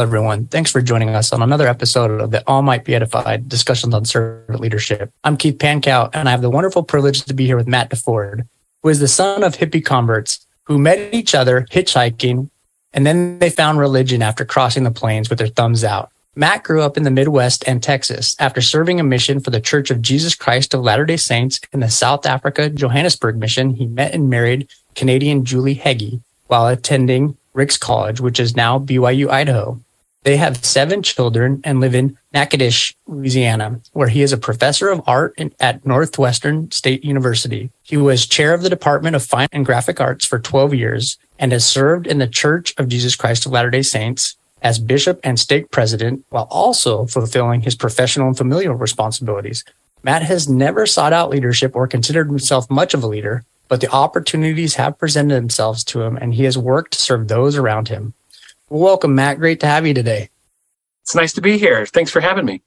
Everyone. Thanks for joining us on another episode of the All Might Be Edified discussions on servant leadership. I'm Keith Pankow, and I have the wonderful privilege to be here with Matt DeFord, who is the son of hippie converts who met each other hitchhiking, and then they found religion after crossing the plains with their thumbs out. Matt grew up in the Midwest and Texas after serving a mission for the Church of Jesus Christ of Latter day Saints in the South Africa Johannesburg mission. He met and married Canadian Julie Heggie while attending Ricks College, which is now BYU Idaho. They have seven children and live in Natchitoches, Louisiana, where he is a professor of art in, at Northwestern State University. He was chair of the Department of Fine and Graphic Arts for 12 years and has served in the Church of Jesus Christ of Latter day Saints as bishop and stake president while also fulfilling his professional and familial responsibilities. Matt has never sought out leadership or considered himself much of a leader, but the opportunities have presented themselves to him and he has worked to serve those around him. Welcome, Matt. Great to have you today. It's nice to be here. Thanks for having me.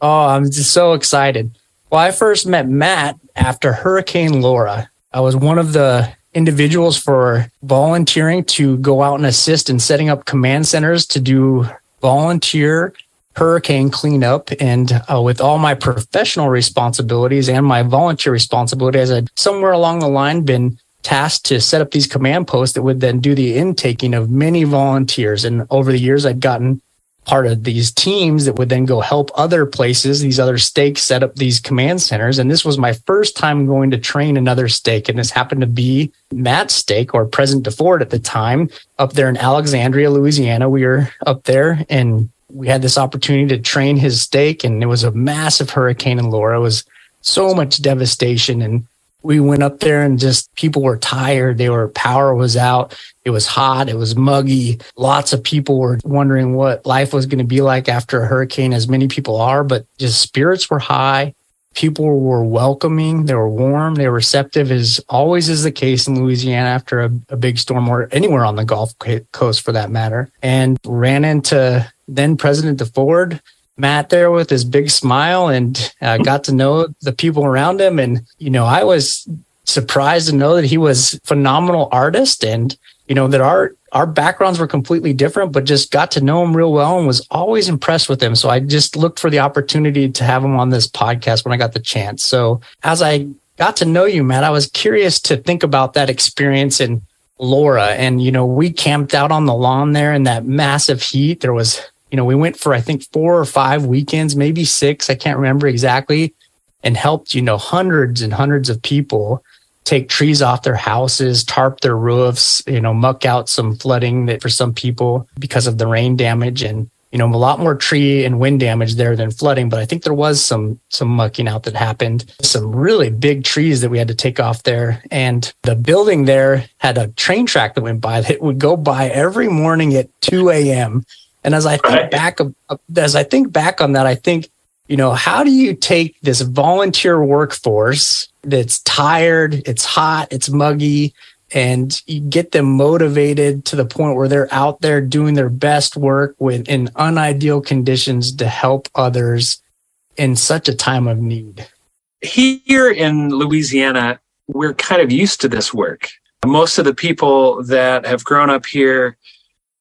Oh, I'm just so excited. Well, I first met Matt after Hurricane Laura. I was one of the individuals for volunteering to go out and assist in setting up command centers to do volunteer hurricane cleanup. And uh, with all my professional responsibilities and my volunteer responsibilities, I'd somewhere along the line been tasked to set up these command posts that would then do the intaking of many volunteers. And over the years, I'd gotten part of these teams that would then go help other places, these other stakes set up these command centers. And this was my first time going to train another stake. And this happened to be Matt's stake or President DeFord at the time up there in Alexandria, Louisiana. We were up there and we had this opportunity to train his stake and it was a massive hurricane in Laura. It was so much devastation and we went up there and just people were tired. They were power was out. It was hot. It was muggy. Lots of people were wondering what life was going to be like after a hurricane, as many people are, but just spirits were high. People were welcoming. They were warm. They were receptive, as always is the case in Louisiana after a, a big storm or anywhere on the Gulf Coast for that matter. And ran into then President DeFord Matt there with his big smile and uh, got to know the people around him. And, you know, I was surprised to know that he was phenomenal artist and, you know, that our, our backgrounds were completely different, but just got to know him real well and was always impressed with him. So I just looked for the opportunity to have him on this podcast when I got the chance. So as I got to know you, Matt, I was curious to think about that experience in Laura. And, you know, we camped out on the lawn there in that massive heat. There was you know, we went for, I think, four or five weekends, maybe six, I can't remember exactly, and helped, you know, hundreds and hundreds of people take trees off their houses, tarp their roofs, you know, muck out some flooding that for some people because of the rain damage and you know, a lot more tree and wind damage there than flooding, but I think there was some some mucking out that happened. Some really big trees that we had to take off there. And the building there had a train track that went by that would go by every morning at 2 a.m. And as I think right. back, as I think back on that, I think, you know, how do you take this volunteer workforce that's tired, it's hot, it's muggy, and you get them motivated to the point where they're out there doing their best work with in unideal conditions to help others in such a time of need? Here in Louisiana, we're kind of used to this work. Most of the people that have grown up here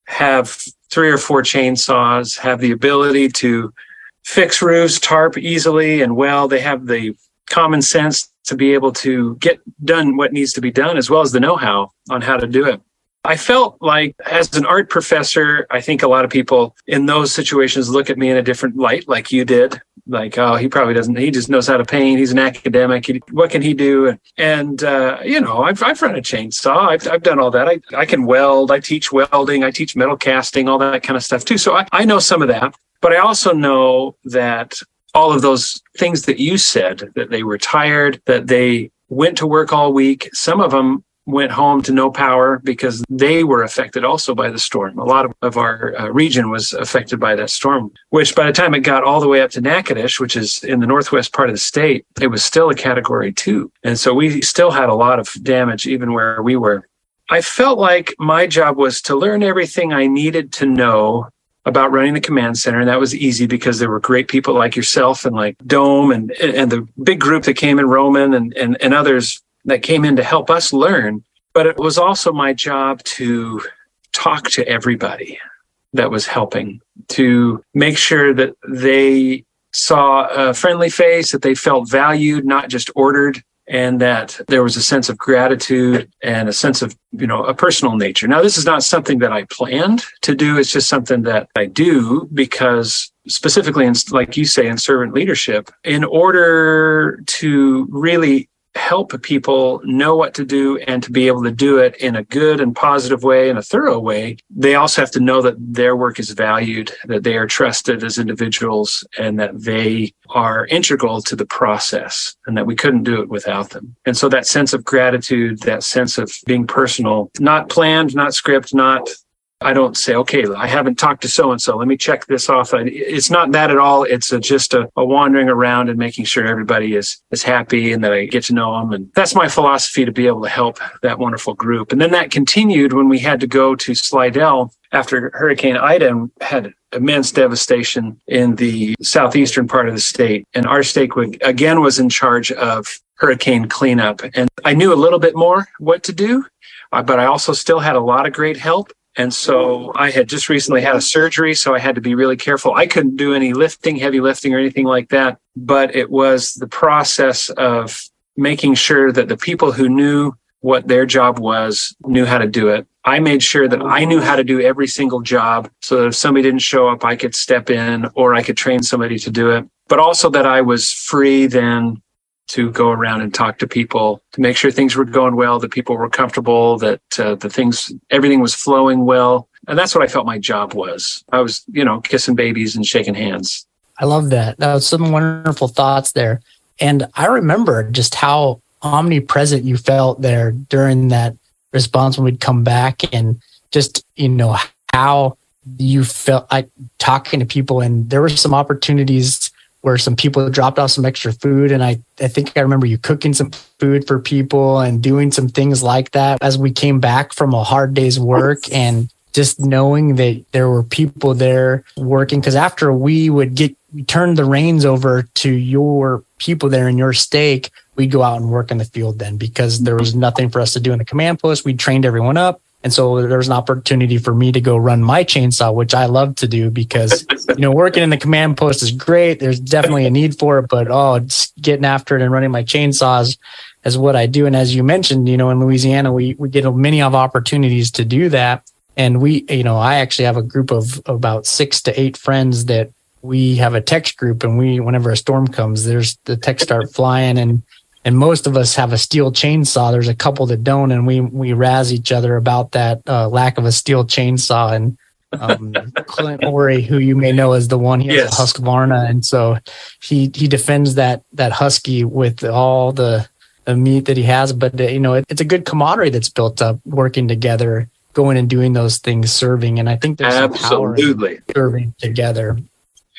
have three or four chainsaws, have the ability to fix roofs, tarp easily and well. They have the common sense to be able to get done what needs to be done, as well as the know how on how to do it. I felt like, as an art professor, I think a lot of people in those situations look at me in a different light, like you did. Like, oh, he probably doesn't, he just knows how to paint. He's an academic. He, what can he do? And, uh, you know, I've, I've run a chainsaw. I've, I've done all that. I, I can weld. I teach welding. I teach metal casting, all that kind of stuff too. So I, I know some of that. But I also know that all of those things that you said, that they were tired, that they went to work all week. Some of them went home to no power because they were affected also by the storm. A lot of, of our uh, region was affected by that storm, which by the time it got all the way up to Natchitoches, which is in the northwest part of the state, it was still a category two. And so we still had a lot of damage even where we were. I felt like my job was to learn everything I needed to know about running the command center. And that was easy because there were great people like yourself and like Dome and, and the big group that came in Roman and, and, and others that came in to help us learn. But it was also my job to talk to everybody. that was helping to make sure that they saw a friendly face, that they felt valued, not just ordered, and that there was a sense of gratitude and a sense of, you know, a personal nature. Now, this is not something that I planned to do. It's just something that I do because specifically in, like you say, in servant leadership, in order to really help people know what to do and to be able to do it in a good and positive way and a thorough way, they also have to know that their work is valued, that they are trusted as individuals, and that they are integral to the process and that we couldn't do it without them. And so that sense of gratitude, that sense of being personal, not planned, not script, not I don't say, okay, I haven't talked to so and so. Let me check this off. It's not that at all. It's a, just a, a, wandering around and making sure everybody is is happy and that I get to know them. And that's my philosophy to be able to help that wonderful group. And then that continued when we had to go to Slidell after Hurricane Ida had immense devastation in the southeastern part of the state. And our stake again was in charge of hurricane cleanup. And I knew a little bit more what to do, uh, but I also still had a lot of great help. And so I had just recently had a surgery, so I had to be really careful. I couldn't do any lifting, heavy lifting, or anything like that. But it was the process of making sure that the people who knew what their job was knew how to do it. I made sure that I knew how to do every single job so that if somebody didn't show up, I could step in or I could train somebody to do it. But also that I was free then to go around and talk to people to make sure things were going well, that people were comfortable, that uh, the things, everything was flowing well. And that's what I felt my job was. I was, you know, kissing babies and shaking hands. I love that. That was some wonderful thoughts there. And I remember just how omnipresent you felt there during that response when we'd come back and just, you know, how you felt like talking to people. And there were some opportunities where some people dropped off some extra food. And I, I think I remember you cooking some food for people and doing some things like that as we came back from a hard day's work and just knowing that there were people there working. Cause after we would get, we turned the reins over to your people there in your stake, we'd go out and work in the field then because there was nothing for us to do in the command post. We trained everyone up. And so there was an opportunity for me to go run my chainsaw, which I love to do because, you know, working in the command post is great. There's definitely a need for it, but oh, getting after it and running my chainsaws is what I do. And as you mentioned, you know, in Louisiana, we, we get many of opportunities to do that. And we, you know, I actually have a group of about six to eight friends that we have a text group and we, whenever a storm comes, there's the text start flying and and most of us have a steel chainsaw. There's a couple that don't, and we we razz each other about that uh, lack of a steel chainsaw. And um, Clint Ori, who you may know as the one, he has yes. a Husqvarna, and so he he defends that that husky with all the the meat that he has. But uh, you know, it, it's a good camaraderie that's built up working together, going and doing those things, serving. And I think there's absolutely serving together.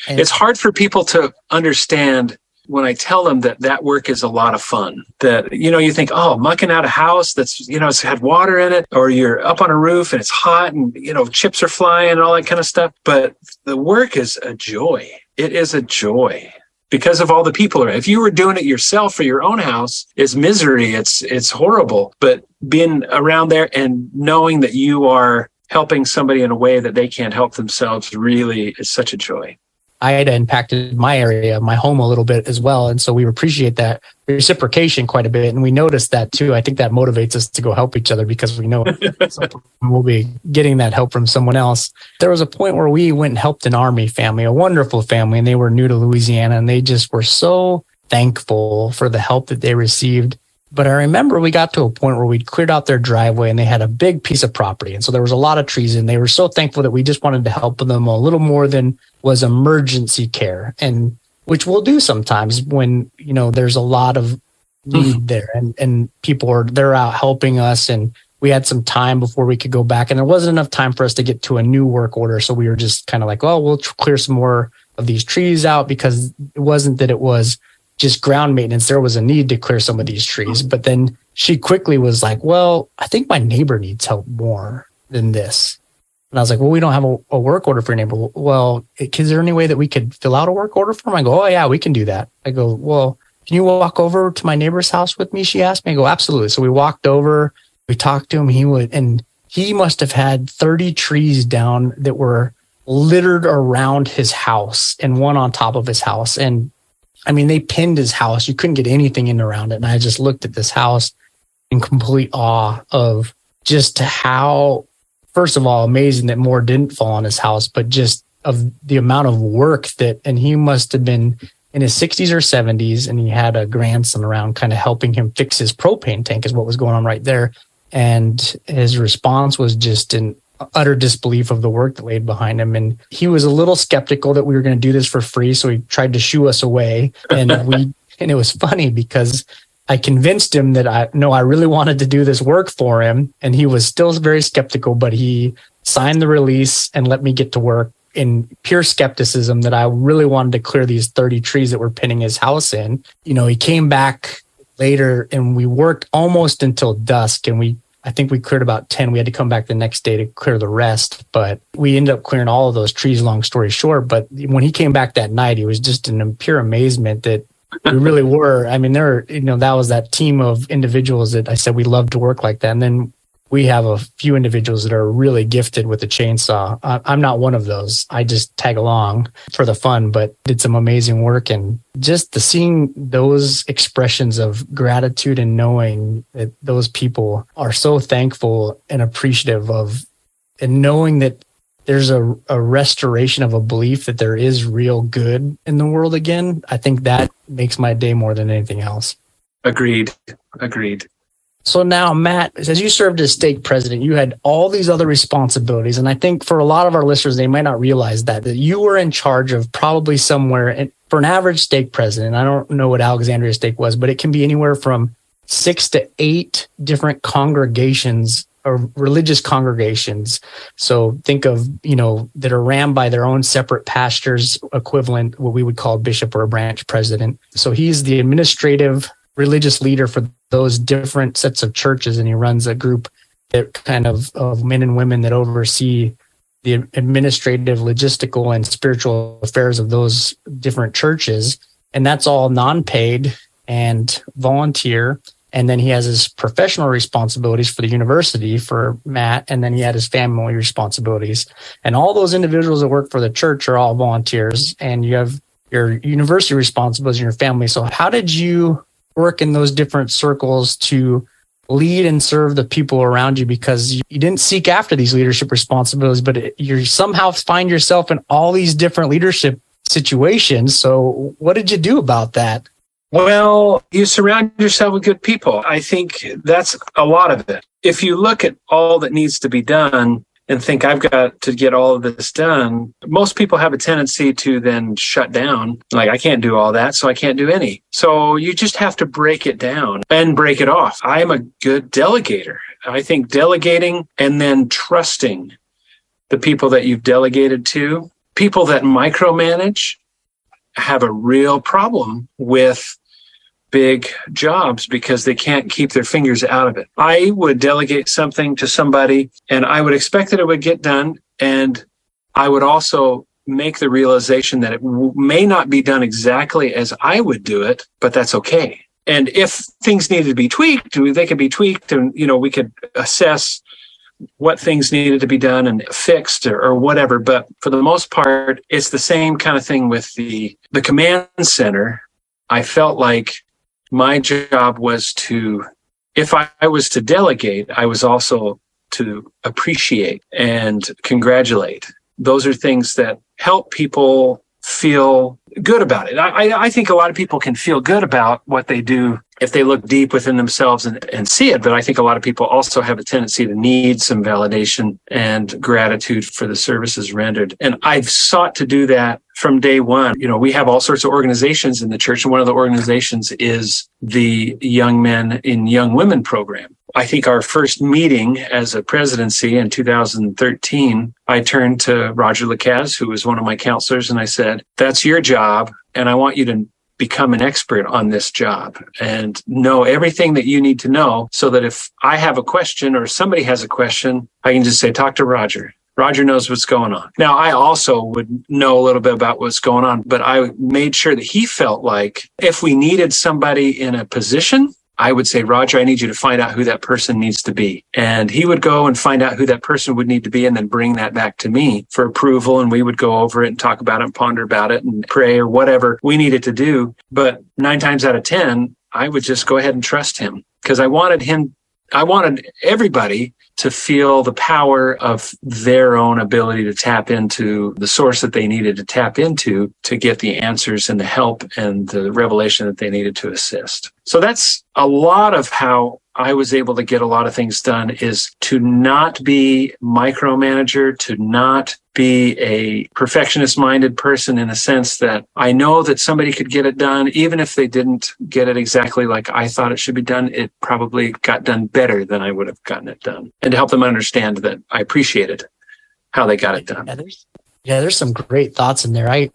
And it's hard for people to understand when I tell them that that work is a lot of fun, that, you know, you think, oh, mucking out a house that's, you know, it's had water in it, or you're up on a roof and it's hot and, you know, chips are flying and all that kind of stuff. But the work is a joy. It is a joy because of all the people around. If you were doing it yourself for your own house, it's misery. It's, it's horrible. But being around there and knowing that you are helping somebody in a way that they can't help themselves really is such a joy. Ida impacted my area, my home a little bit as well. And so we appreciate that reciprocation quite a bit. And we noticed that too. I think that motivates us to go help each other because we know we'll be getting that help from someone else. There was a point where we went and helped an army family, a wonderful family, and they were new to Louisiana and they just were so thankful for the help that they received. But I remember we got to a point where we'd cleared out their driveway and they had a big piece of property. And so there was a lot of trees and they were so thankful that we just wanted to help them a little more than was emergency care and which we'll do sometimes when you know there's a lot of need mm-hmm. there and and people are they're out helping us and we had some time before we could go back and there wasn't enough time for us to get to a new work order so we were just kind of like oh we'll clear some more of these trees out because it wasn't that it was just ground maintenance there was a need to clear some of these trees but then she quickly was like well i think my neighbor needs help more than this and I was like, well, we don't have a, a work order for your neighbor. Well, is there any way that we could fill out a work order for him? I go, oh, yeah, we can do that. I go, well, can you walk over to my neighbor's house with me? She asked me. I go, absolutely. So we walked over, we talked to him. He would, and he must have had 30 trees down that were littered around his house and one on top of his house. And I mean, they pinned his house. You couldn't get anything in around it. And I just looked at this house in complete awe of just how, first of all, amazing that more didn't fall on his house, but just of the amount of work that, and he must have been in his 60s or 70s, and he had a grandson around kind of helping him fix his propane tank, is what was going on right there. And his response was just an utter disbelief of the work that laid behind him. And he was a little skeptical that we were going to do this for free. So he tried to shoo us away. And we, and it was funny because I convinced him that I no, I really wanted to do this work for him. And he was still very skeptical, but he signed the release and let me get to work in pure skepticism that I really wanted to clear these 30 trees that were pinning his house in. You know, he came back later and we worked almost until dusk and we I think we cleared about 10. We had to come back the next day to clear the rest, but we ended up clearing all of those trees, long story short. But when he came back that night, he was just in pure amazement that we really were. I mean, there, you know, that was that team of individuals that I said we love to work like that. And then we have a few individuals that are really gifted with the chainsaw. I'm not one of those. I just tag along for the fun, but did some amazing work. And just the seeing those expressions of gratitude and knowing that those people are so thankful and appreciative of, and knowing that there's a, a restoration of a belief that there is real good in the world again. I think that makes my day more than anything else. Agreed. Agreed. So now, Matt, as you served as stake president, you had all these other responsibilities. And I think for a lot of our listeners, they might not realize that, that you were in charge of probably somewhere in, for an average stake president. I don't know what Alexandria Stake was, but it can be anywhere from six to eight different congregations or religious congregations. So think of, you know, that are ran by their own separate pastors, equivalent, what we would call bishop or a branch president. So he's the administrative religious leader for those different sets of churches, and he runs a group that kind of of men and women that oversee the administrative, logistical, and spiritual affairs of those different churches, and that's all non-paid and volunteer. And then he has his professional responsibilities for the university for Matt, and then he had his family responsibilities. And all those individuals that work for the church are all volunteers, and you have your university responsibilities and your family. So, how did you work in those different circles to lead and serve the people around you because you, didn't seek after these leadership responsibilities, but you somehow find yourself in all these different leadership situations. So, what did you do about that? Well, you surround yourself with good people. I think that's a lot of it. If you look at all that needs to be done, and think I've got to get all of this done, most people have a tendency to then shut down. Like, I can't do all that, so I can't do any. So you just have to break it down and break it off. I am a good delegator. I think delegating and then trusting the people that you've delegated to, people that micromanage have a real problem with big jobs because they can't keep their fingers out of it. I would delegate something to somebody and I would expect that it would get done. And I would also make the realization that it w- may not be done exactly as I would do it, but that's okay. And if things needed to be tweaked, they could be tweaked and, you know, we could assess what things needed to be done and fixed or, or, whatever. But for the most part, it's the same kind of thing with the, the command center. I felt like my job was to, if I, I was to delegate, I was also to appreciate and congratulate. Those are things that help people feel good about it. I, I think a lot of people can feel good about what they do if they look deep within themselves and, and see it. But I think a lot of people also have a tendency to need some validation and gratitude for the services rendered. And I've sought to do that from day one. You know, we have all sorts of organizations in the church, and one of the organizations is the Young Men in Young Women program. I think our first meeting as a presidency in 2013, I turned to Roger Lacaze, who was one of my counselors, and I said, That's your job. And I want you to become an expert on this job and know everything that you need to know so that if I have a question or somebody has a question, I can just say, talk to Roger. Roger knows what's going on. Now, I also would know a little bit about what's going on, but I made sure that he felt like if we needed somebody in a position, I would say, Roger, I need you to find out who that person needs to be. And he would go and find out who that person would need to be and then bring that back to me for approval. And we would go over it and talk about it and ponder about it and pray or whatever we needed to do. But nine times out of 10, I would just go ahead and trust him because I wanted him, I wanted everybody to feel the power of their own ability to tap into the source that they needed to tap into to get the answers and the help and the revelation that they needed to assist. So that's a lot of how I was able to get a lot of things done is to not be micromanager, to not be a perfectionist minded person in a sense that I know that somebody could get it done. Even if they didn't get it exactly like I thought it should be done, it probably got done better than I would have gotten it done. And to help them understand that I appreciated how they got it done. Yeah, there's, yeah, there's some great thoughts in there. I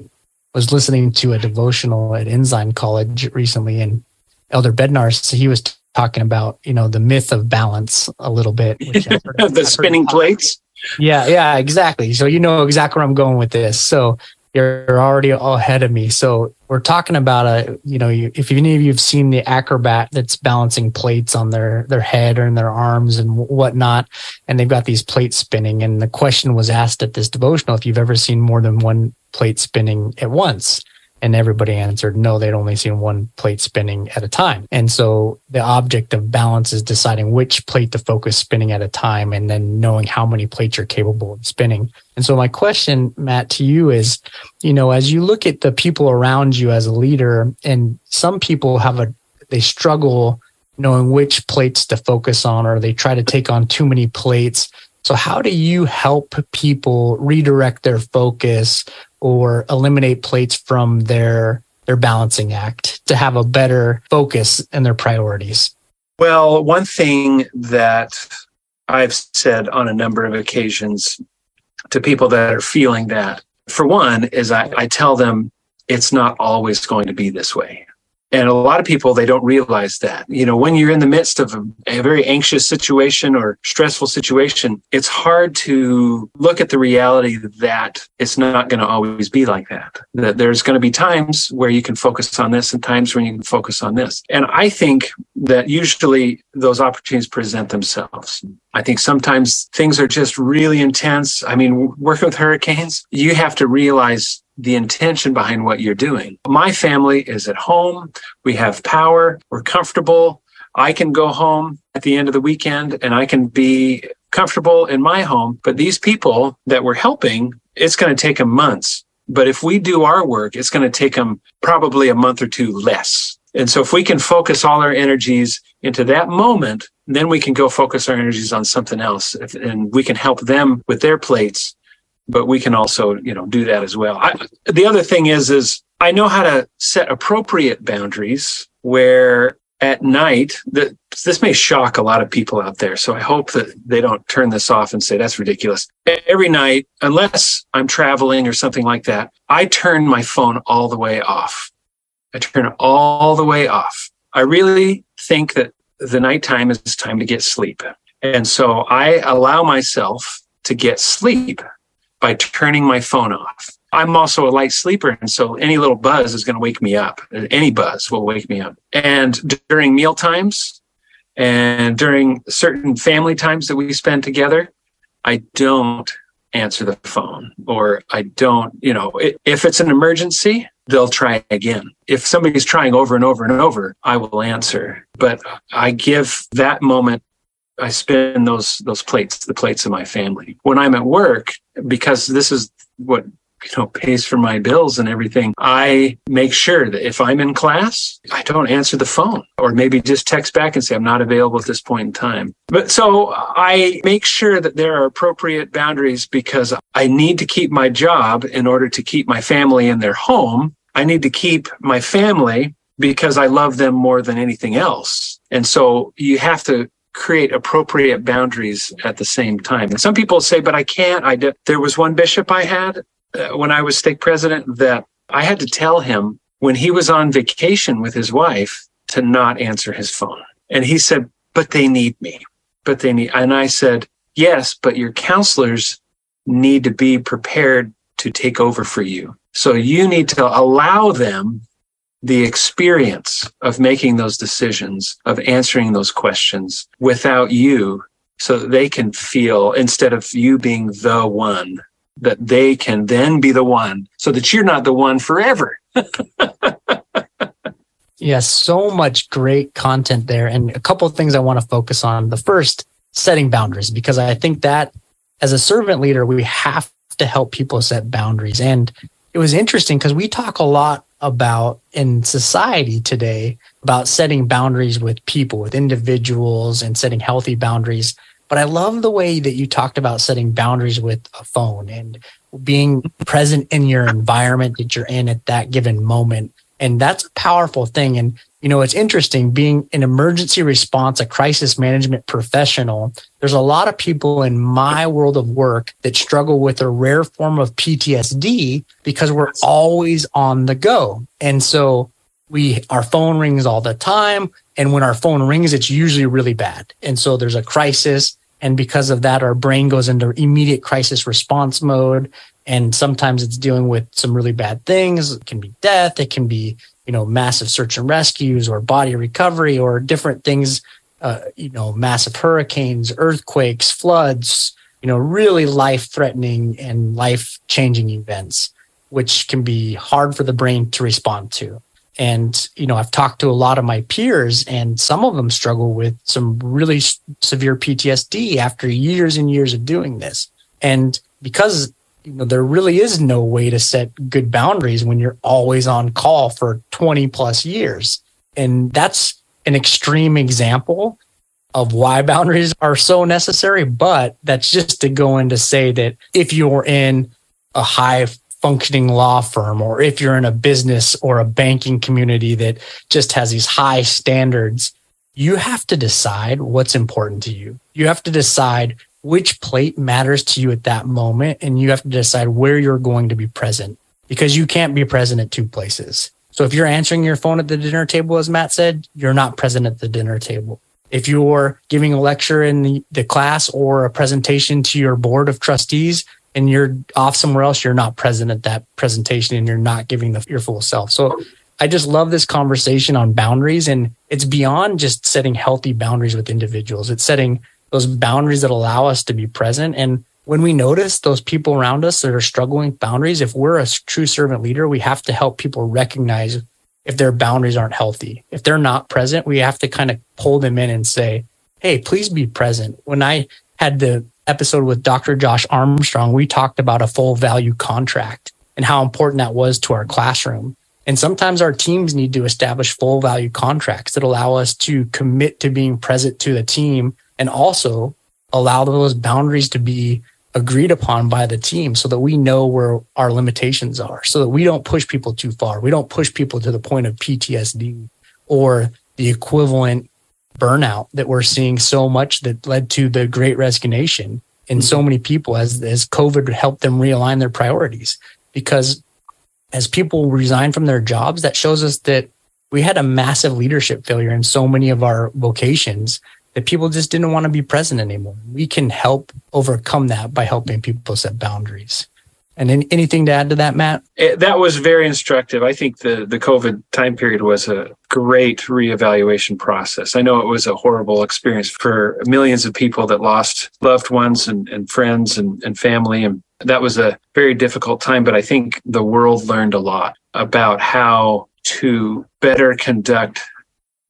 was listening to a devotional at Ensign College recently and Elder Bednar, so he was talking about you know the myth of balance a little bit. The spinning plates. Yeah, yeah, exactly. So you know exactly where I'm going with this. So you're already all ahead of me. So we're talking about a, you know, you, if any of you've seen the acrobat that's balancing plates on their their head or in their arms and whatnot, and they've got these plates spinning. And the question was asked at this devotional if you've ever seen more than one plate spinning at once. And everybody answered no, they'd only seen one plate spinning at a time. And so the object of balance is deciding which plate to focus spinning at a time and then knowing how many plates you're capable of spinning. And so my question, Matt, to you is, you know, as you look at the people around you as a leader, and some people have a, they struggle knowing which plates to focus on, or they try to take on too many plates. So how do you help people redirect their focus or eliminate plates from their their balancing act to have a better focus in their priorities? Well, one thing that I've said on a number of occasions to people that are feeling that, for one, is I, I tell them it's not always going to be this way. And a lot of people, they don't realize that. You know, when you're in the midst of a, a, very anxious situation or stressful situation, it's hard to look at the reality that it's not going to always be like that. That there's going to be times where you can focus on this and times when you can focus on this. And I think that usually those opportunities present themselves. I think sometimes things are just really intense. I mean, working with hurricanes, you have to realize the intention behind what you're doing. My family is at home. We have power. We're comfortable. I can go home at the end of the weekend and I can be comfortable in my home. But these people that we're helping, it's going to take them months. But if we do our work, it's going to take them probably a month or two less. And so if we can focus all our energies into that moment, then we can go focus our energies on something else and we can help them with their plates but we can also you know do that as well. I, the other thing is is i know how to set appropriate boundaries where at night this may shock a lot of people out there so i hope that they don't turn this off and say that's ridiculous. Every night unless i'm traveling or something like that i turn my phone all the way off. I turn it all the way off. I really think that the nighttime is time to get sleep. And so i allow myself to get sleep by turning my phone off. I'm also a light sleeper. And so any little buzz is going to wake me up. Any buzz will wake me up. And during meal times and during certain family times that we spend together, I don't answer the phone or I don't, you know, if it's an emergency, they'll try again. If somebody's trying over and over and over, I will answer. But I give that moment I spin those those plates, the plates of my family. When I'm at work, because this is what you know pays for my bills and everything, I make sure that if I'm in class, I don't answer the phone or maybe just text back and say I'm not available at this point in time. But so I make sure that there are appropriate boundaries because I need to keep my job in order to keep my family in their home. I need to keep my family because I love them more than anything else. And so you have to create appropriate boundaries at the same time. And some people say, but I can't. I did. There was one bishop I had uh, when I was stake president that I had to tell him when he was on vacation with his wife to not answer his phone. And he said, but they need me. But they need, and I said, yes, but your counselors need to be prepared to take over for you. So you need to allow them the experience of making those decisions, of answering those questions without you so that they can feel instead of you being the one that they can then be the one so that you're not the one forever. yeah, so much great content there. And a couple of things I want to focus on. The first, setting boundaries, because I think that as a servant leader, we have to help people set boundaries. And it was interesting because we talk a lot about in society today about setting boundaries with people, with individuals, and setting healthy boundaries. But I love the way that you talked about setting boundaries with a phone and being present in your environment that you're in at that given moment. And that's a powerful thing. And, you know, it's interesting being an emergency response, a crisis management professional. There's a lot of people in my world of work that struggle with a rare form of PTSD because we're always on the go. And so we, our phone rings all the time. And when our phone rings, it's usually really bad. And so there's a crisis and because of that, our brain goes into immediate crisis response mode. And sometimes it's dealing with some really bad things. It can be death. It can be, you know, massive search and rescues or body recovery or different things, uh, you know, massive hurricanes, earthquakes, floods, you know, really life threatening and life changing events, which can be hard for the brain to respond to. And, you know, I've talked to a lot of my peers and some of them struggle with some really severe PTSD after years and years of doing this. And because, you know, there really is no way to set good boundaries when you're always on call for 20 plus years. And that's an extreme example of why boundaries are so necessary. But that's just to go in to say that if you're in a high functioning law firm or if you're in a business or a banking community that just has these high standards, you have to decide what's important to you. You have to decide which plate matters to you at that moment. And you have to decide where you're going to be present because you can't be present at two places. So if you're answering your phone at the dinner table, as Matt said, you're not present at the dinner table. If you're giving a lecture in the, the class or a presentation to your board of trustees, and you're off somewhere else, you're not present at that presentation and you're not giving the, your full self. So I just love this conversation on boundaries. And it's beyond just setting healthy boundaries with individuals, it's setting those boundaries that allow us to be present. And when we notice those people around us that are struggling with boundaries, if we're a true servant leader, we have to help people recognize if their boundaries aren't healthy. If they're not present, we have to kind of pull them in and say, Hey, please be present. When I had the episode with Dr. Josh Armstrong, we talked about a full value contract and how important that was to our classroom. And sometimes our teams need to establish full value contracts that allow us to commit to being present to the team and also allow those boundaries to be agreed upon by the team so that we know where our limitations are, so that we don't push people too far. We don't push people to the point of PTSD or the equivalent burnout that we're seeing so much that led to the great resignation in so many people as, as COVID helped them realign their priorities. Because as people resign from their jobs, that shows us that we had a massive leadership failure in so many of our vocations that people just didn't want to be present anymore. We can help overcome that by helping people set boundaries. And any, anything to add to that, Matt? It, that was very instructive. I think the, the COVID time period was a great reevaluation process. I know it was a horrible experience for millions of people that lost loved ones and, and friends and, and family. And that was a very difficult time. But I think the world learned a lot about how to better conduct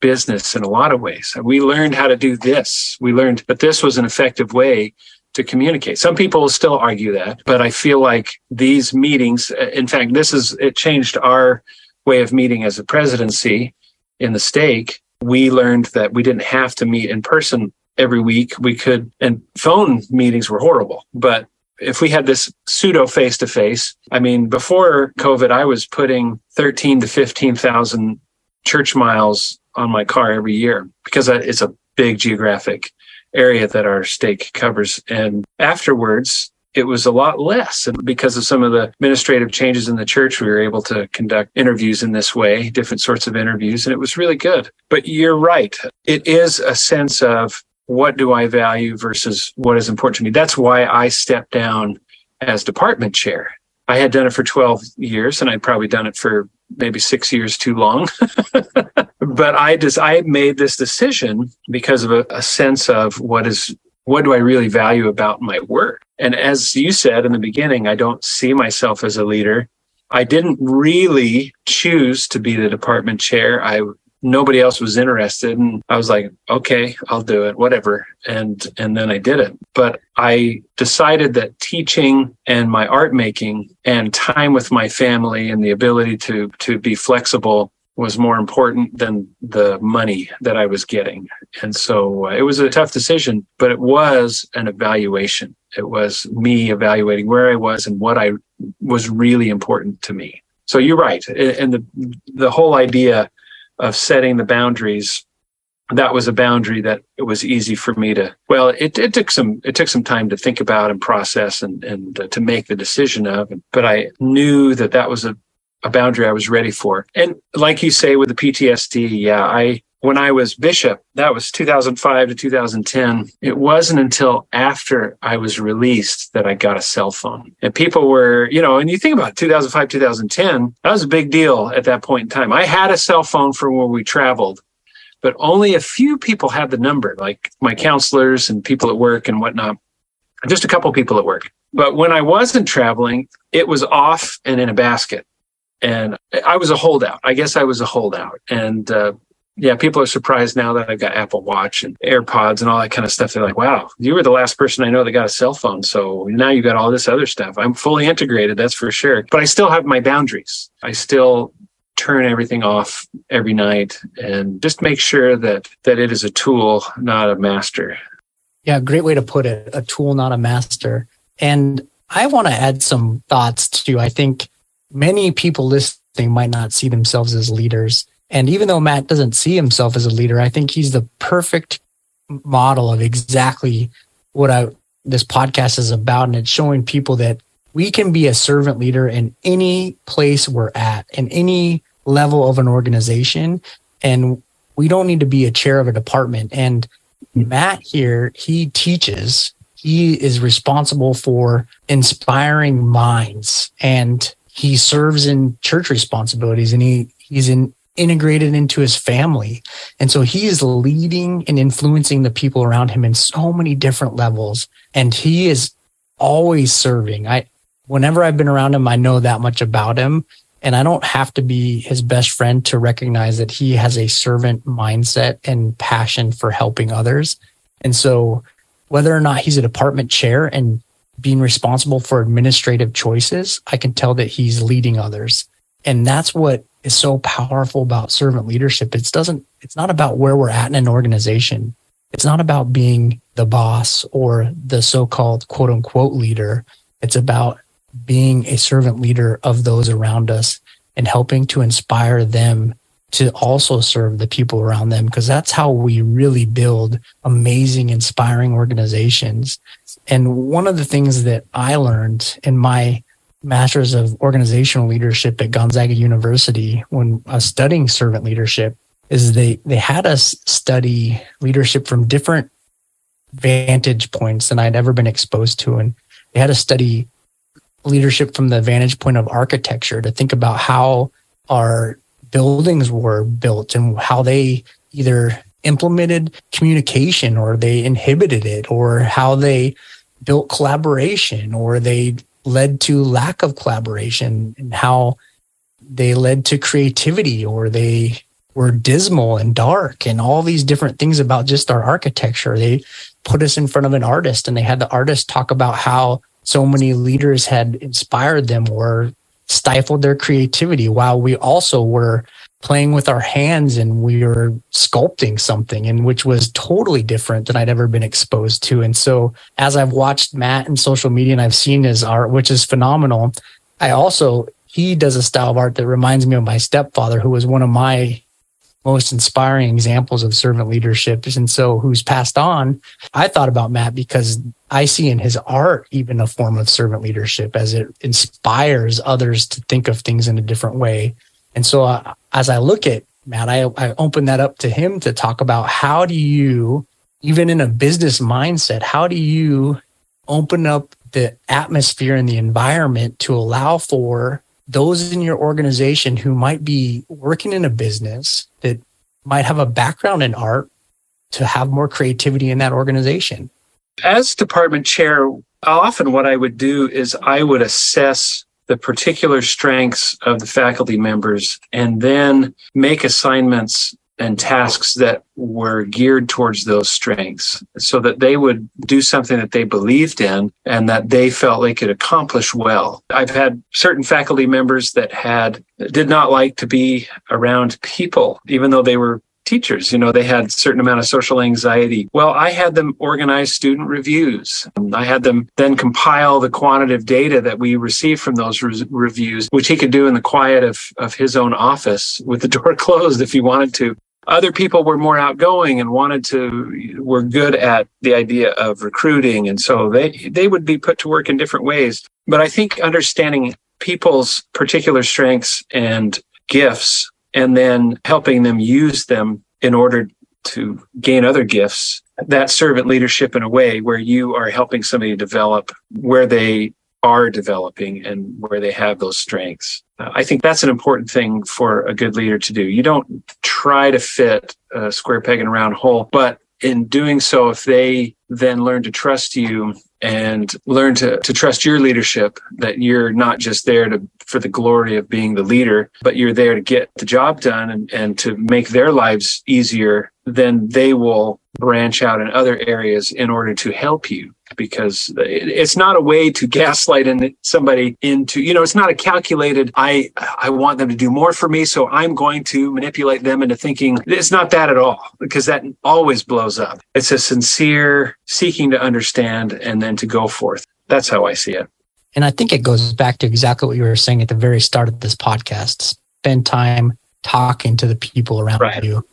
business in a lot of ways. We learned how to do this. We learned that this was an effective way to communicate. Some people will still argue that, but I feel like these meetings, uh, in fact, this is, it changed our way of meeting as a presidency in the stake. We learned that we didn't have to meet in person every week. We could, and phone meetings were horrible, but if we had this pseudo face to face, I mean, before COVID, I was putting 13 to 15,000 church miles on my car every year because it's a big geographic area that our stake covers. And afterwards, it was a lot less. And because of some of the administrative changes in the church, we were able to conduct interviews in this way, different sorts of interviews, and it was really good. But you're right. It is a sense of what do I value versus what is important to me. That's why I stepped down as department chair. I had done it for 12 years and I'd probably done it for maybe six years too long. but I just I made this decision because of a, a sense of what is what do I really value about my work? And as you said in the beginning, I don't see myself as a leader. I didn't really choose to be the department chair. I nobody else was interested and I was like, okay, I'll do it, whatever. And and then I did it. But I decided that teaching and my art making and time with my family and the ability to to be flexible was more important than the money that I was getting. And so uh, it was a tough decision, but it was an evaluation. It was me evaluating where I was and what I was really important to me. So you're right. And the the whole idea of setting the boundaries that was a boundary that it was easy for me to well it, it took some it took some time to think about and process and and uh, to make the decision of but i knew that that was a, a boundary i was ready for. And like you say with the ptsd yeah i when I was bishop, that was 2005 to 2010. It wasn't until after I was released that I got a cell phone. And people were, you know, and you think about 2005, 2010, that was a big deal at that point in time. I had a cell phone for where we traveled, but only a few people had the number, like my counselors and people at work and whatnot. Just a couple people at work. But when I wasn't traveling, it was off and in a basket and I was a holdout. I guess I was a holdout. And uh, yeah, people are surprised now that I've got Apple Watch and AirPods and all that kind of stuff. They're like, wow, you were the last person I know that got a cell phone. So now you got all this other stuff. I'm fully integrated, that's for sure. But I still have my boundaries. I still turn everything off every night and just make sure that that it is a tool, not a master. Yeah, great way to put it. A tool, not a master. And I want to add some thoughts too. I think many people listening might not see themselves as leaders and even though Matt doesn't see himself as a leader, I think he's the perfect model of exactly what I this podcast is about. And it's showing people that we can be a servant leader in any place we're at, in any level of an organization. And we don't need to be a chair of a department. And Matt here, he teaches, he is responsible for inspiring minds and he serves in church responsibilities and he he's in integrated into his family. And so he is leading and influencing the people around him in so many different levels. And he is always serving. I, whenever I've been around him, I know that much about him. And I don't have to be his best friend to recognize that he has a servant mindset and passion for helping others. And so whether or not he's a department chair and being responsible for administrative choices, I can tell that he's leading others. And that's what is so powerful about servant leadership. It doesn't, it's not about where we're at in an organization. It's not about being the boss or the so-called quote unquote leader. It's about being a servant leader of those around us and helping to inspire them to also serve the people around them because that's how we really build amazing inspiring organizations and one of the things that i learned in my master's of organizational leadership at Gonzaga University when was studying servant leadership is they they had us study leadership from different vantage points than I'd ever been exposed to. And they had to study leadership from the vantage point of architecture to think about how our buildings were built and how they either implemented communication or they inhibited it or how they built collaboration or they led to lack of collaboration and how they led to creativity or they were dismal and dark and all these different things about just our architecture. They put us in front of an artist and they had the artist talk about how so many leaders had inspired them or stifled their creativity while we also were playing with our hands and we were sculpting something and which was totally different than I'd ever been exposed to. And so as I've watched Matt in social media and I've seen his art, which is phenomenal, I also he does a style of art that reminds me of my stepfather, who was one of my most inspiring examples of servant leadership. And so who's passed on, I thought about Matt because I see in his art even a form of servant leadership as it inspires others to think of things in a different way. And so uh, as I look at Matt, I, I open that up to him to talk about how do you, even in a business mindset, how do you open up the atmosphere and the environment to allow for those in your organization who might be working in a business that might have a background in art to have more creativity in that organization? As department chair, often what I would do is I would assess the particular strengths of the faculty members and then make assignments and tasks that were geared towards those strengths so that they would do something that they believed in and that they felt they could accomplish well. I've had certain faculty members that had did not like to be around people even though they were teachers. You know they had certain amount of social anxiety. Well i had them organize student reviews. I had them then compile the quantitative data that we received from those re- reviews which he could do in the quiet of, of his own office with the door closed if he wanted to. Other people were more outgoing and wanted to were good at the idea of recruiting and so they they would be put to work in different ways. But i think understanding people's particular strengths and gifts and then helping them use them in order to gain other gifts. That servant leadership in a way where you are helping somebody develop where they are developing and where they have those strengths. Uh, I think that's an important thing for a good leader to do. You don't try to fit a square peg in a round hole, but in doing so, if they then learn to trust you and learn to, to trust your leadership, that you're not just there to for the glory of being the leader, but you're there to get the job done and, and to make their lives easier, then they will branch out in other areas in order to help you because it's not a way to gaslight somebody into you know it's not a calculated i i want them to do more for me so i'm going to manipulate them into thinking it's not that at all because that always blows up. It's a sincere seeking to understand and then to go forth. That's how i see it. And i think it goes back to exactly what you were saying at the very start of this podcast. Spend time talking to the people around right. you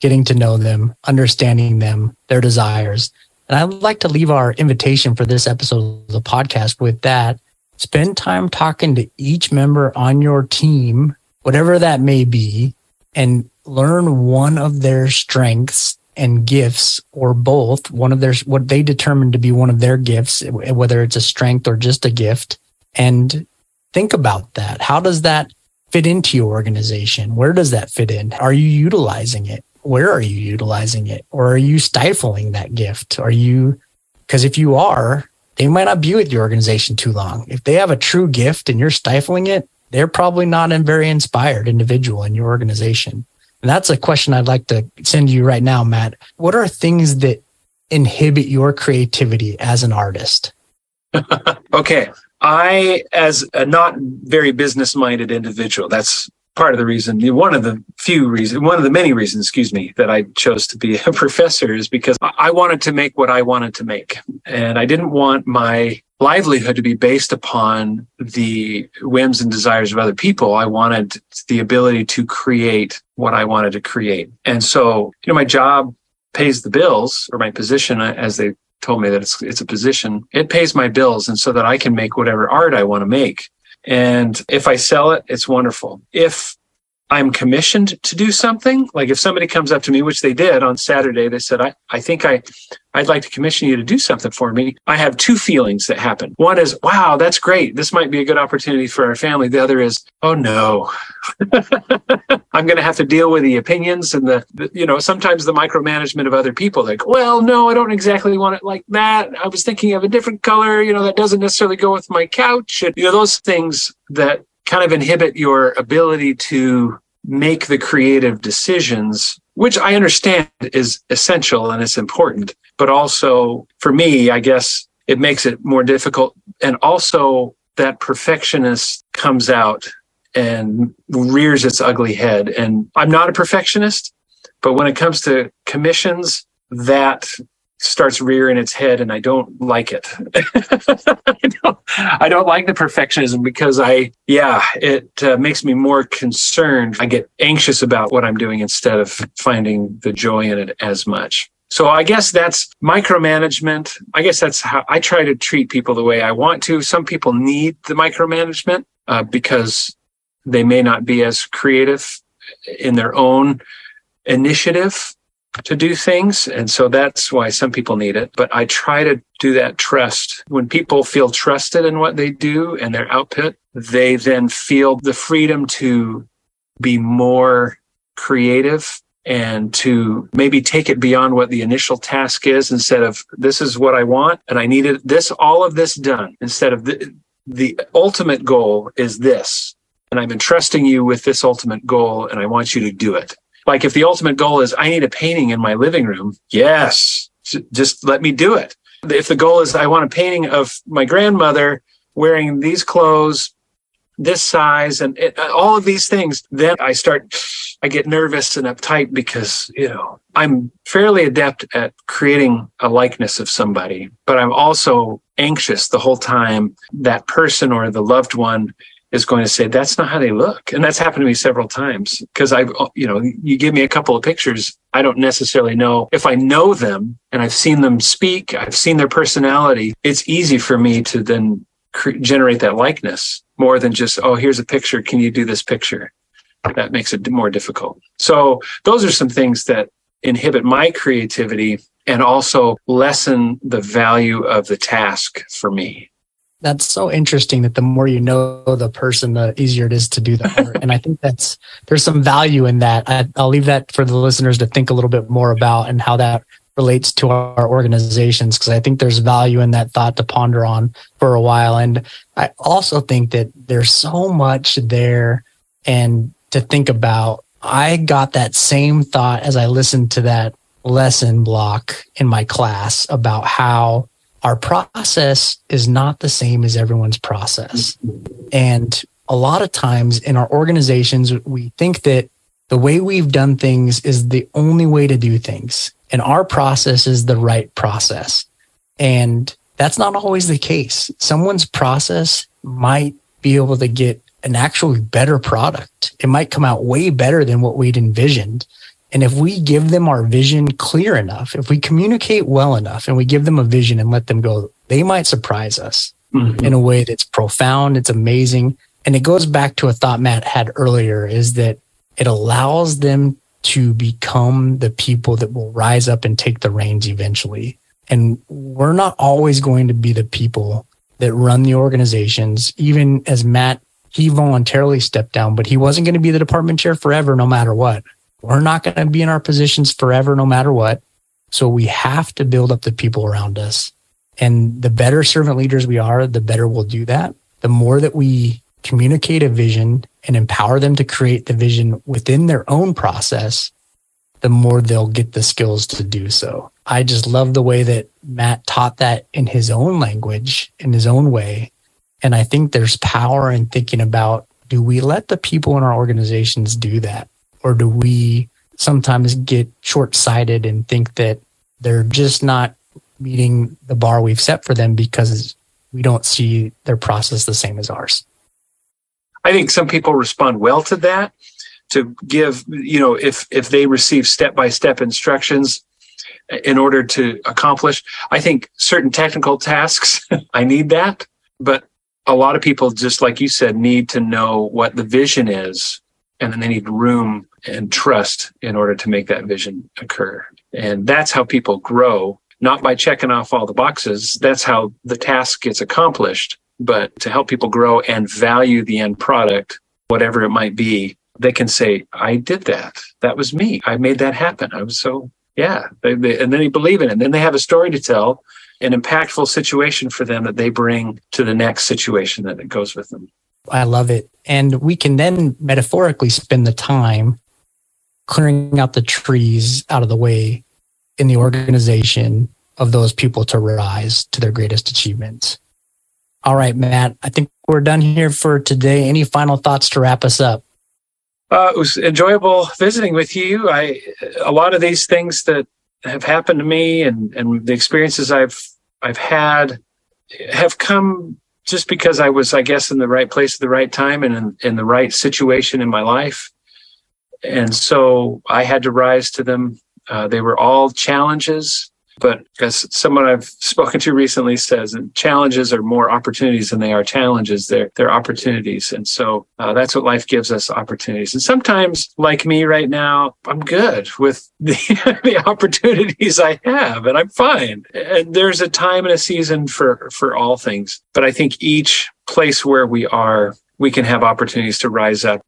getting to know them understanding them their desires and I'd like to leave our invitation for this episode of the podcast with that. Spend time talking to each member on your team, whatever that may be, and learn one of their strengths and gifts or both, one of their, what they determine to be one of their gifts, whether it's a strength or just a gift. And think about that. How does that fit into your organization? Where does that fit in? Are you utilizing it? Where are you utilizing it? Or are you stifling that gift? Are you, because if you are, they might not be with your organization too long. If they have a true gift and you're stifling it, they're probably not a very inspired individual in your organization. And that's a question I'd like to send you right now, Matt. What are things that inhibit your creativity as an artist? okay. I, as a not very business minded individual, that's part of the reason, one of the few reasons, one of the many reasons, excuse me, that I chose to be a professor is because I wanted to make what I wanted to make. And I didn't want my livelihood to be based upon the whims and desires of other people. I wanted the ability to create what I wanted to create. And so, you know, my job pays the bills or my position uh, as they told me that it's, it's a position. It pays my bills. And so that I can make whatever art I want to make. And if I sell it, it's wonderful. If I'm commissioned to do something, like if somebody comes up to me, which they did on Saturday, they said, I, I think I, I'd like to commission you to do something for me. I have two feelings that happen. One is, wow, that's great. This might be a good opportunity for our family. The other is, oh no, I'm going to have to deal with the opinions and the, the, you know, sometimes the micromanagement of other people. Like, well, no, I don't exactly want it like that. I was thinking of a different color, you know, that doesn't necessarily go with my couch. And, you know, those things that kind of inhibit your ability to make the creative decisions which I understand is essential and it's important, but also for me, I guess it makes it more difficult. And also that perfectionist comes out and rears its ugly head. And I'm not a perfectionist, but when it comes to commissions, that starts rearing its head and I don't like it. I, don't, I, don't, like the perfectionism because I, yeah, it uh, makes me more concerned. I get anxious about what I'm doing instead of finding the joy in it as much. So I guess that's micromanagement. I guess that's how I try to treat people the way I want to. Some people need the micromanagement uh, because they may not be as creative in their own initiative to do things. And so that's why some people need it. But I try to do that trust. When people feel trusted in what they do and their output, they then feel the freedom to be more creative and to maybe take it beyond what the initial task is instead of this is what I want and I needed this, all of this done instead of the, the ultimate goal is this. And I'm entrusting you with this ultimate goal and I want you to do it. Like if the ultimate goal is I need a painting in my living room. Yes. Just let me do it. If the goal is I want a painting of my grandmother wearing these clothes, this size and it, uh, all of these things, then I start I get nervous and uptight because, you know, I'm fairly adept at creating a likeness of somebody, but I'm also anxious the whole time that person or the loved one is going to say, that's not how they look. And that's happened to me several times because I've, uh, you know, you give me a couple of pictures. I don't necessarily know if I know them and I've seen them speak, I've seen their personality. It's easy for me to then cre- generate that likeness more than just, oh, here's a picture. Can you do this picture? that makes it more difficult. So those are some things that inhibit my creativity and also lessen the value of the task for me. That's so interesting that the more you know the person, the easier it is to do that. and I think that's, there's some value in that. I, I'll leave that for the listeners to think a little bit more about and how that relates to our organizations because I think there's value in that thought to ponder on for a while. And I also think that there's so much there and to think about. I got that same thought as I listened to that lesson block in my class about how our process is not the same as everyone's process. And a lot of times in our organizations, we think that the way we've done things is the only way to do things. And our process is the right process. And that's not always the case. Someone's process might be able to get an actually better product. It might come out way better than what we'd envisioned. And if we give them our vision clear enough, if we communicate well enough and we give them a vision and let them go, they might surprise us mm-hmm. in a way that's profound. It's amazing. And it goes back to a thought Matt had earlier is that it allows them to become the people that will rise up and take the reins eventually. And we're not always going to be the people that run the organizations. Even as Matt he voluntarily stepped down, but he wasn't going to be the department chair forever, no matter what. We're not going to be in our positions forever, no matter what. So we have to build up the people around us. And the better servant leaders we are, the better we'll do that. The more that we communicate a vision and empower them to create the vision within their own process, the more they'll get the skills to do so. I just love the way that Matt taught that in his own language, in his own way. And I think there's power in thinking about do we let the people in our organizations do that? Or do we sometimes get short sighted and think that they're just not meeting the bar we've set for them because we don't see their process the same as ours? I think some people respond well to that to give, you know, if if they receive step-by-step instructions in order to accomplish. I think certain technical tasks I need that, but a lot of people, just like you said, need to know what the vision is, and then they need room and trust in order to make that vision occur. And that's how people grow, not by checking off all the boxes. That's how the task gets accomplished. But to help people grow and value the end product, whatever it might be, they can say, I did that. That was me. I made that happen. I was so, yeah. They, they, and then they believe in it. And then they have a story to tell an impactful situation for them that they bring to the next situation that it goes with them. I love it. And we can then metaphorically spend the time clearing out the trees out of the way in the organization of those people to rise to their greatest achievements. All right, Matt, I think we're done here for today. Any final thoughts to wrap us up? Uh, it was enjoyable visiting with you. I a lot of these things that have happened to me and and the experiences I've I've had have come just because I was, I guess, in the right place at the right time and in, in the right situation in my life. And so I had to rise to them. Uh, they were all challenges, But as someone I've spoken to recently says, challenges are more opportunities than they are challenges. They're, they're opportunities. And so uh, that's what life gives us opportunities. And sometimes, like me right now, I'm good with the, the opportunities I have and I'm fine. And there's a time and a season for, for all things. But I think each place where we are, we can have opportunities to rise up.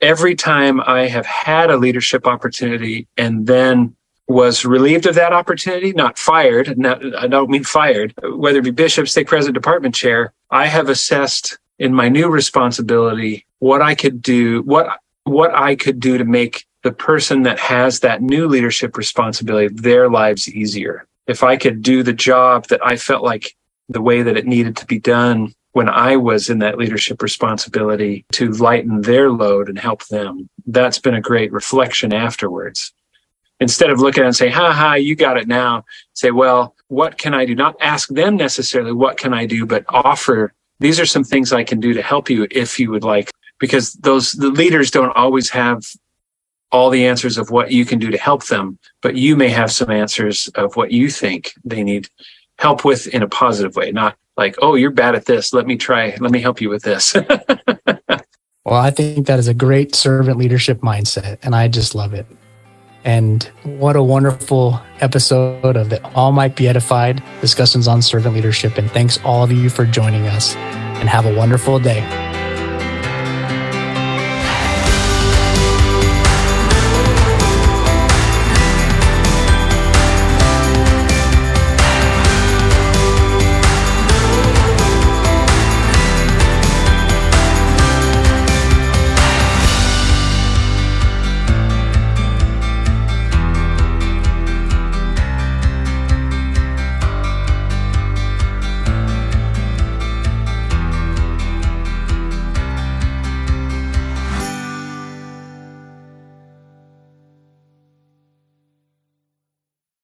Every time I have had a leadership opportunity and then was relieved of that opportunity, not fired. Not, I don't mean fired, whether it be bishop, stake president, department chair. I have assessed in my new responsibility what I could do, what what I could do to make the person that has that new leadership responsibility their lives easier. If I could do the job that I felt like the way that it needed to be done when I was in that leadership responsibility to lighten their load and help them. That's been a great reflection afterwards instead of looking at and say, ha ha, you got it now, say, well, what can I do? Not ask them necessarily, what can I do, but offer, these are some things I can do to help you if you would like, because those, the leaders don't always have all the answers of what you can do to help them, but you may have some answers of what you think they need help with in a positive way, not like, oh, you're bad at this. Let me try, let me help you with this. well, I think that is a great servant leadership mindset, and I just love it. And what a wonderful episode of the All Might Be Edified discussions on servant leadership. And thanks all of you for joining us and have a wonderful day.